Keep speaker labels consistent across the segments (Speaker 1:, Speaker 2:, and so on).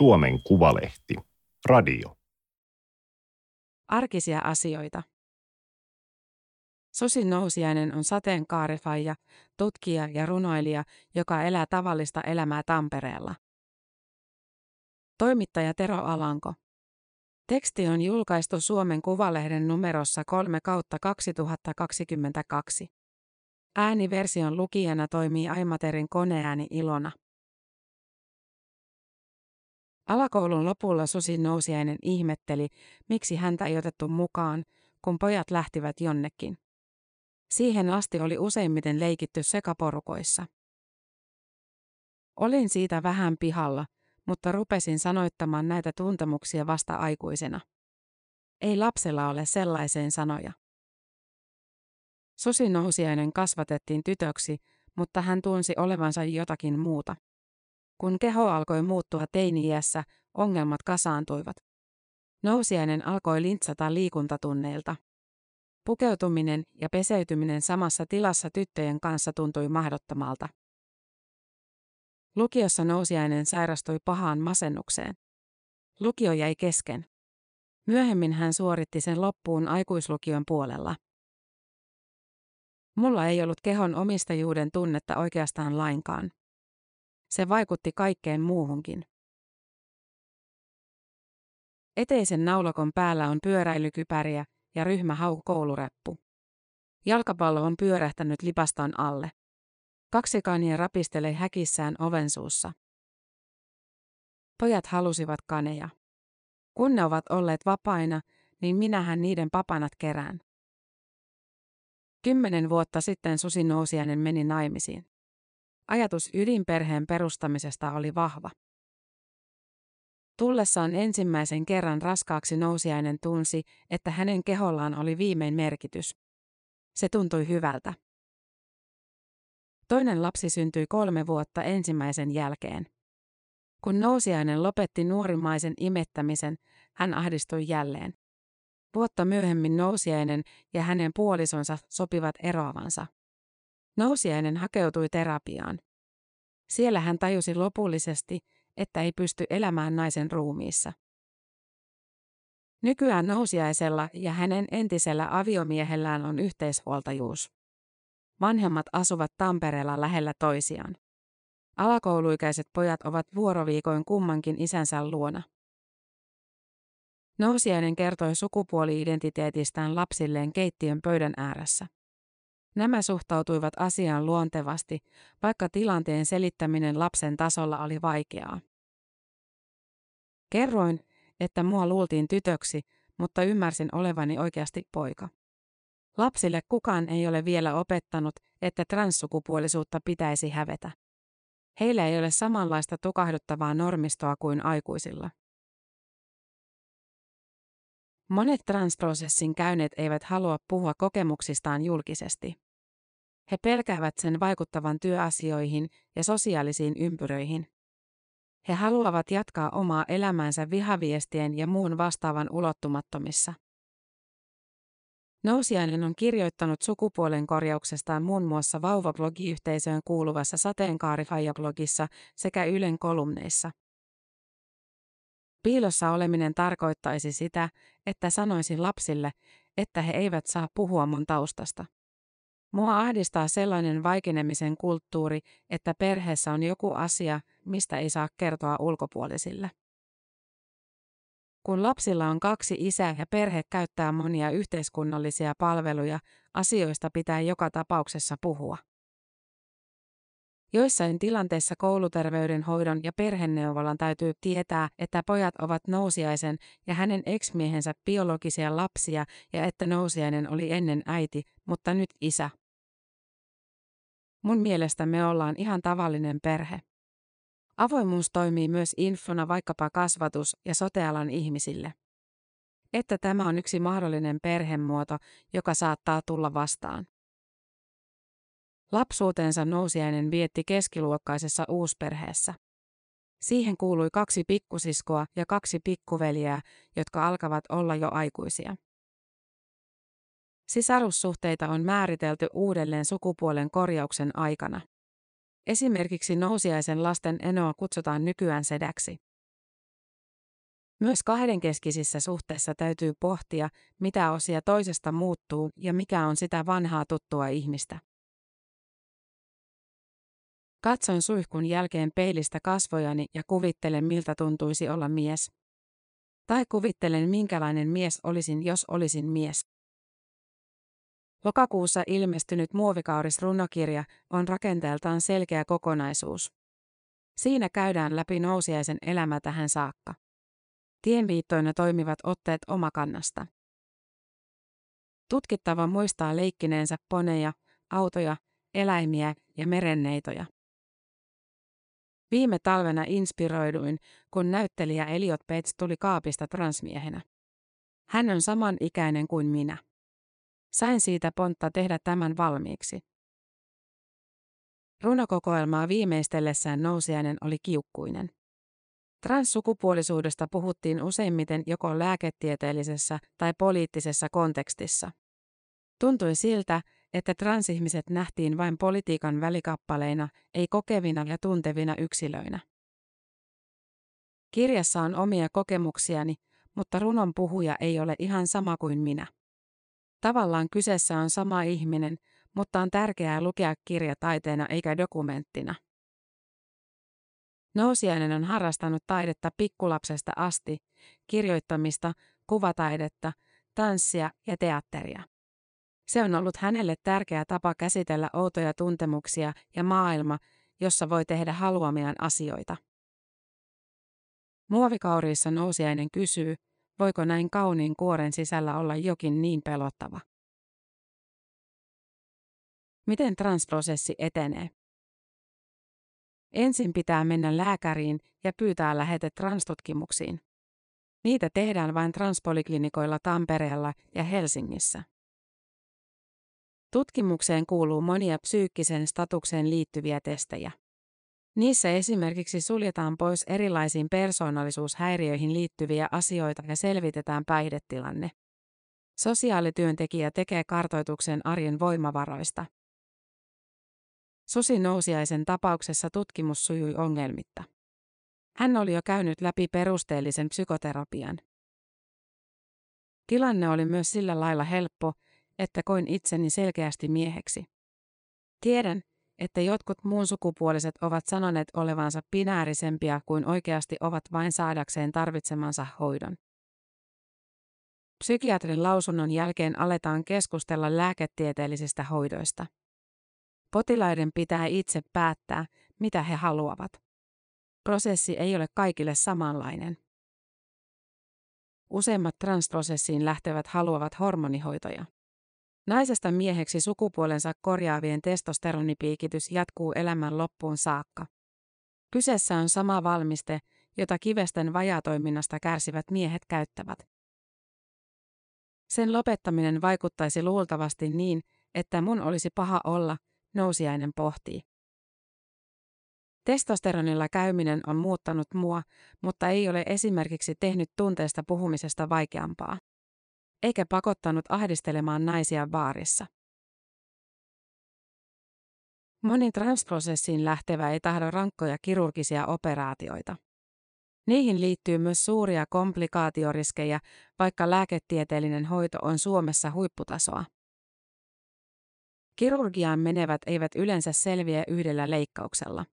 Speaker 1: Suomen Kuvalehti. Radio.
Speaker 2: Arkisia asioita. Susi Nousiainen on sateenkaarifaija, tutkija ja runoilija, joka elää tavallista elämää Tampereella. Toimittaja Tero Alanko. Teksti on julkaistu Suomen Kuvalehden numerossa 3 kautta 2022. Ääniversion lukijana toimii Aimaterin koneääni Ilona. Alakoulun lopulla Susi Nousiainen ihmetteli, miksi häntä ei otettu mukaan, kun pojat lähtivät jonnekin. Siihen asti oli useimmiten leikitty sekaporukoissa. Olin siitä vähän pihalla, mutta rupesin sanoittamaan näitä tuntemuksia vasta aikuisena. Ei lapsella ole sellaiseen sanoja. Susi Nousiainen kasvatettiin tytöksi, mutta hän tunsi olevansa jotakin muuta. Kun keho alkoi muuttua teini-iässä, ongelmat kasaantuivat. Nousiainen alkoi lintsata liikuntatunneilta. Pukeutuminen ja peseytyminen samassa tilassa tyttöjen kanssa tuntui mahdottomalta. Lukiossa nousiainen sairastui pahaan masennukseen. Lukio jäi kesken. Myöhemmin hän suoritti sen loppuun aikuislukion puolella. Mulla ei ollut kehon omistajuuden tunnetta oikeastaan lainkaan. Se vaikutti kaikkeen muuhunkin. Eteisen naulakon päällä on pyöräilykypäriä ja ryhmähau koulureppu. Jalkapallo on pyörähtänyt lipaston alle. Kaksi kania rapistelee häkissään oven suussa. Pojat halusivat kaneja. Kun ne ovat olleet vapaina, niin minähän niiden papanat kerään. Kymmenen vuotta sitten Susi Nousiainen meni naimisiin. Ajatus ydinperheen perustamisesta oli vahva. Tullessaan ensimmäisen kerran raskaaksi nousiainen tunsi, että hänen kehollaan oli viimein merkitys. Se tuntui hyvältä. Toinen lapsi syntyi kolme vuotta ensimmäisen jälkeen. Kun nousiainen lopetti nuorimaisen imettämisen, hän ahdistui jälleen. Vuotta myöhemmin nousiainen ja hänen puolisonsa sopivat eroavansa. Nousiainen hakeutui terapiaan. Siellä hän tajusi lopullisesti, että ei pysty elämään naisen ruumiissa. Nykyään nousiaisella ja hänen entisellä aviomiehellään on yhteishuoltajuus. Vanhemmat asuvat Tampereella lähellä toisiaan. Alakouluikäiset pojat ovat vuoroviikoin kummankin isänsä luona. Nousiainen kertoi sukupuoli-identiteetistään lapsilleen keittiön pöydän ääressä. Nämä suhtautuivat asiaan luontevasti, vaikka tilanteen selittäminen lapsen tasolla oli vaikeaa. Kerroin, että mua luultiin tytöksi, mutta ymmärsin olevani oikeasti poika. Lapsille kukaan ei ole vielä opettanut, että transsukupuolisuutta pitäisi hävetä. Heillä ei ole samanlaista tukahduttavaa normistoa kuin aikuisilla. Monet transprosessin käyneet eivät halua puhua kokemuksistaan julkisesti. He pelkäävät sen vaikuttavan työasioihin ja sosiaalisiin ympyröihin. He haluavat jatkaa omaa elämäänsä vihaviestien ja muun vastaavan ulottumattomissa. Nousiainen on kirjoittanut sukupuolen korjauksestaan muun muassa vauvablogiyhteisöön kuuluvassa sateenkaarifaija-blogissa sekä Ylen kolumneissa. Piilossa oleminen tarkoittaisi sitä, että sanoisin lapsille, että he eivät saa puhua mun taustasta. Mua ahdistaa sellainen vaikenemisen kulttuuri, että perheessä on joku asia, mistä ei saa kertoa ulkopuolisille. Kun lapsilla on kaksi isää ja perhe käyttää monia yhteiskunnallisia palveluja, asioista pitää joka tapauksessa puhua. Joissain tilanteissa kouluterveydenhoidon ja perheneuvolan täytyy tietää, että pojat ovat nousiaisen ja hänen eksmiehensä biologisia lapsia ja että nousiainen oli ennen äiti, mutta nyt isä. Mun mielestä me ollaan ihan tavallinen perhe. Avoimuus toimii myös infona vaikkapa kasvatus- ja sotealan ihmisille. Että tämä on yksi mahdollinen perhemuoto, joka saattaa tulla vastaan. Lapsuutensa nousiainen vietti keskiluokkaisessa uusperheessä. Siihen kuului kaksi pikkusiskoa ja kaksi pikkuveliä, jotka alkavat olla jo aikuisia. Sisarussuhteita on määritelty uudelleen sukupuolen korjauksen aikana. Esimerkiksi nousiaisen lasten enoa kutsutaan nykyään sedäksi. Myös kahdenkeskisissä suhteissa täytyy pohtia, mitä osia toisesta muuttuu ja mikä on sitä vanhaa tuttua ihmistä. Katson suihkun jälkeen peilistä kasvojani ja kuvittelen, miltä tuntuisi olla mies. Tai kuvittelen, minkälainen mies olisin, jos olisin mies. Lokakuussa ilmestynyt muovikauris-runokirja on rakenteeltaan selkeä kokonaisuus. Siinä käydään läpi nousiaisen elämä tähän saakka. Tienviittoina toimivat otteet omakannasta. Tutkittava muistaa leikkineensä poneja, autoja, eläimiä ja merenneitoja. Viime talvena inspiroiduin, kun näyttelijä Eliot Pets tuli kaapista transmiehenä. Hän on saman ikäinen kuin minä. Sain siitä pontta tehdä tämän valmiiksi. Runokokoelmaa viimeistellessään nousiainen oli kiukkuinen. Transsukupuolisuudesta puhuttiin useimmiten joko lääketieteellisessä tai poliittisessa kontekstissa. Tuntui siltä, että transihmiset nähtiin vain politiikan välikappaleina, ei kokevina ja tuntevina yksilöinä. Kirjassa on omia kokemuksiani, mutta runon puhuja ei ole ihan sama kuin minä. Tavallaan kyseessä on sama ihminen, mutta on tärkeää lukea kirja taiteena eikä dokumenttina. Nousiainen on harrastanut taidetta pikkulapsesta asti, kirjoittamista, kuvataidetta, tanssia ja teatteria. Se on ollut hänelle tärkeä tapa käsitellä outoja tuntemuksia ja maailma, jossa voi tehdä haluamiaan asioita. Muovikauriissa nousiainen kysyy, voiko näin kauniin kuoren sisällä olla jokin niin pelottava. Miten transprosessi etenee? Ensin pitää mennä lääkäriin ja pyytää lähete transtutkimuksiin. Niitä tehdään vain transpoliklinikoilla Tampereella ja Helsingissä. Tutkimukseen kuuluu monia psyykkisen statukseen liittyviä testejä. Niissä esimerkiksi suljetaan pois erilaisiin persoonallisuushäiriöihin liittyviä asioita ja selvitetään päihdetilanne. Sosiaalityöntekijä tekee kartoituksen arjen voimavaroista. Susi Nousiaisen tapauksessa tutkimus sujui ongelmitta. Hän oli jo käynyt läpi perusteellisen psykoterapian. Tilanne oli myös sillä lailla helppo, että koin itseni selkeästi mieheksi. Tiedän, että jotkut muun sukupuoliset ovat sanoneet olevansa binäärisempiä kuin oikeasti ovat vain saadakseen tarvitsemansa hoidon. Psykiatrin lausunnon jälkeen aletaan keskustella lääketieteellisistä hoidoista. Potilaiden pitää itse päättää, mitä he haluavat. Prosessi ei ole kaikille samanlainen. Useimmat transprosessiin lähtevät haluavat hormonihoitoja. Naisesta mieheksi sukupuolensa korjaavien testosteronipiikitys jatkuu elämän loppuun saakka. Kyseessä on sama valmiste, jota kivesten vajatoiminnasta kärsivät miehet käyttävät. Sen lopettaminen vaikuttaisi luultavasti niin, että mun olisi paha olla, nousiainen pohtii. Testosteronilla käyminen on muuttanut mua, mutta ei ole esimerkiksi tehnyt tunteesta puhumisesta vaikeampaa eikä pakottanut ahdistelemaan naisia baarissa. Moni transprosessiin lähtevä ei tahdo rankkoja kirurgisia operaatioita. Niihin liittyy myös suuria komplikaatioriskejä, vaikka lääketieteellinen hoito on Suomessa huipputasoa. Kirurgiaan menevät eivät yleensä selviä yhdellä leikkauksella.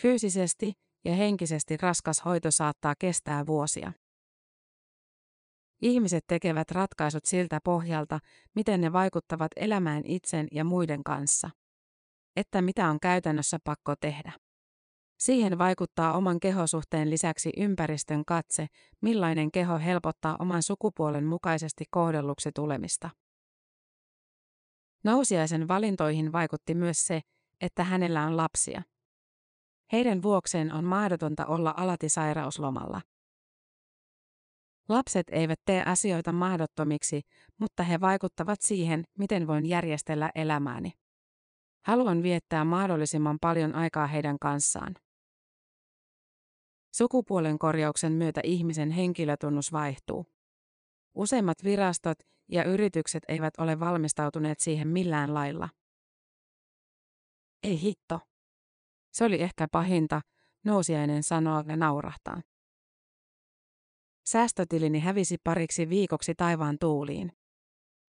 Speaker 2: Fyysisesti ja henkisesti raskas hoito saattaa kestää vuosia. Ihmiset tekevät ratkaisut siltä pohjalta, miten ne vaikuttavat elämään itsen ja muiden kanssa. Että mitä on käytännössä pakko tehdä. Siihen vaikuttaa oman kehosuhteen lisäksi ympäristön katse, millainen keho helpottaa oman sukupuolen mukaisesti kohdelluksi tulemista. Nousiaisen valintoihin vaikutti myös se, että hänellä on lapsia. Heidän vuokseen on mahdotonta olla alati sairauslomalla. Lapset eivät tee asioita mahdottomiksi, mutta he vaikuttavat siihen, miten voin järjestellä elämääni. Haluan viettää mahdollisimman paljon aikaa heidän kanssaan. Sukupuolen korjauksen myötä ihmisen henkilötunnus vaihtuu. Useimmat virastot ja yritykset eivät ole valmistautuneet siihen millään lailla. Ei hitto. Se oli ehkä pahinta, nousiainen sanoo ja naurahtaa. Säästötilini hävisi pariksi viikoksi taivaan tuuliin.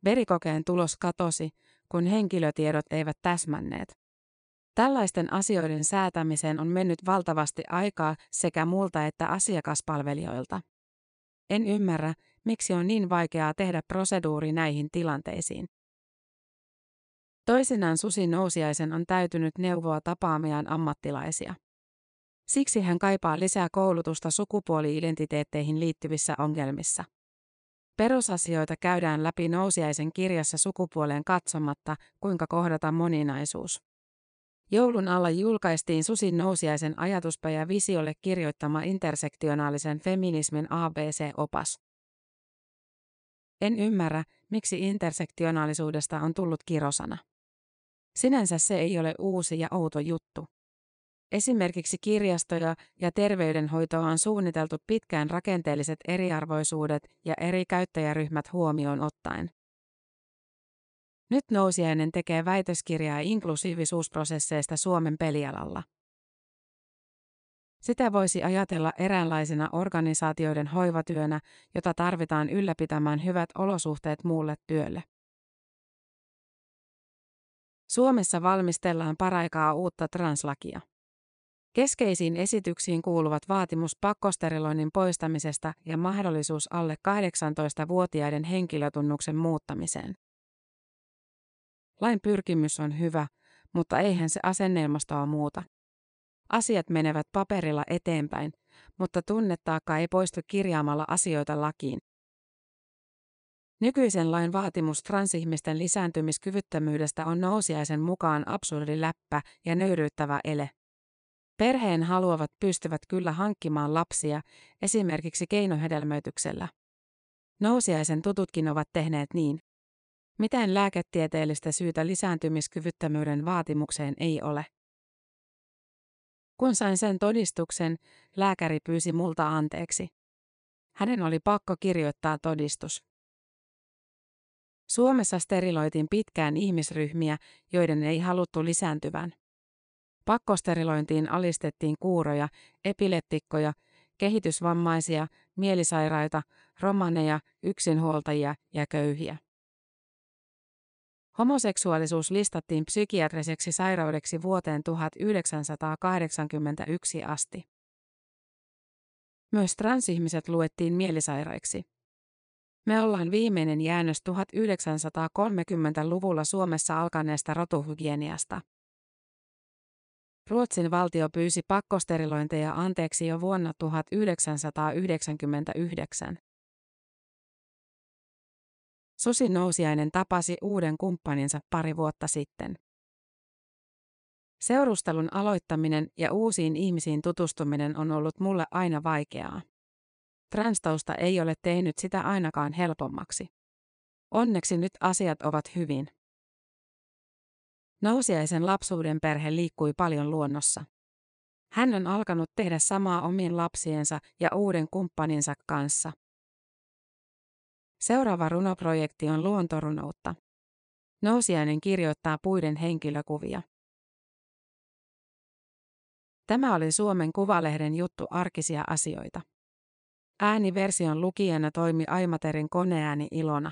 Speaker 2: Verikokeen tulos katosi, kun henkilötiedot eivät täsmänneet. Tällaisten asioiden säätämiseen on mennyt valtavasti aikaa sekä multa että asiakaspalvelijoilta. En ymmärrä, miksi on niin vaikeaa tehdä proseduuri näihin tilanteisiin. Toisinaan Susi Nousiaisen on täytynyt neuvoa tapaamiaan ammattilaisia. Siksi hän kaipaa lisää koulutusta sukupuoli-identiteetteihin liittyvissä ongelmissa. Perusasioita käydään läpi Nousiaisen kirjassa sukupuoleen katsomatta, kuinka kohdata moninaisuus. Joulun alla julkaistiin Susin Nousiaisen ajatuspäjä visiolle kirjoittama intersektionaalisen feminismin ABC-opas. En ymmärrä, miksi intersektionaalisuudesta on tullut kirosana. Sinänsä se ei ole uusi ja outo juttu. Esimerkiksi kirjastoja ja terveydenhoitoa on suunniteltu pitkään rakenteelliset eriarvoisuudet ja eri käyttäjäryhmät huomioon ottaen. Nyt nousiainen tekee väitöskirjaa inklusiivisuusprosesseista Suomen pelialalla. Sitä voisi ajatella eräänlaisena organisaatioiden hoivatyönä, jota tarvitaan ylläpitämään hyvät olosuhteet muulle työlle. Suomessa valmistellaan paraikaa uutta translakia. Keskeisiin esityksiin kuuluvat vaatimus pakkosteriloinnin poistamisesta ja mahdollisuus alle 18-vuotiaiden henkilötunnuksen muuttamiseen. Lain pyrkimys on hyvä, mutta eihän se asennelmastoa muuta. Asiat menevät paperilla eteenpäin, mutta tunnetaakka ei poistu kirjaamalla asioita lakiin. Nykyisen lain vaatimus transihmisten lisääntymiskyvyttömyydestä on nousiaisen mukaan absurdi läppä ja nöyryyttävä ele. Perheen haluavat pystyvät kyllä hankkimaan lapsia, esimerkiksi keinohedelmöityksellä. Nousiaisen tututkin ovat tehneet niin. Mitään lääketieteellistä syytä lisääntymiskyvyttömyyden vaatimukseen ei ole. Kun sain sen todistuksen, lääkäri pyysi multa anteeksi. Hänen oli pakko kirjoittaa todistus. Suomessa steriloitiin pitkään ihmisryhmiä, joiden ei haluttu lisääntyvän. Pakkosterilointiin alistettiin kuuroja, epileptikkoja, kehitysvammaisia, mielisairaita, romaneja, yksinhuoltajia ja köyhiä. Homoseksuaalisuus listattiin psykiatriseksi sairaudeksi vuoteen 1981 asti. Myös transihmiset luettiin mielisairaiksi. Me ollaan viimeinen jäännös 1930-luvulla Suomessa alkaneesta rotuhygieniasta. Ruotsin valtio pyysi pakkosterilointeja anteeksi jo vuonna 1999. Susi Nousiainen tapasi uuden kumppaninsa pari vuotta sitten. Seurustelun aloittaminen ja uusiin ihmisiin tutustuminen on ollut mulle aina vaikeaa. Transtausta ei ole tehnyt sitä ainakaan helpommaksi. Onneksi nyt asiat ovat hyvin. Nousiaisen lapsuuden perhe liikkui paljon luonnossa. Hän on alkanut tehdä samaa omien lapsiensa ja uuden kumppaninsa kanssa. Seuraava runoprojekti on luontorunoutta. Nousiainen kirjoittaa puiden henkilökuvia. Tämä oli Suomen Kuvalehden juttu arkisia asioita. Ääniversion lukijana toimi Aimaterin koneääni Ilona.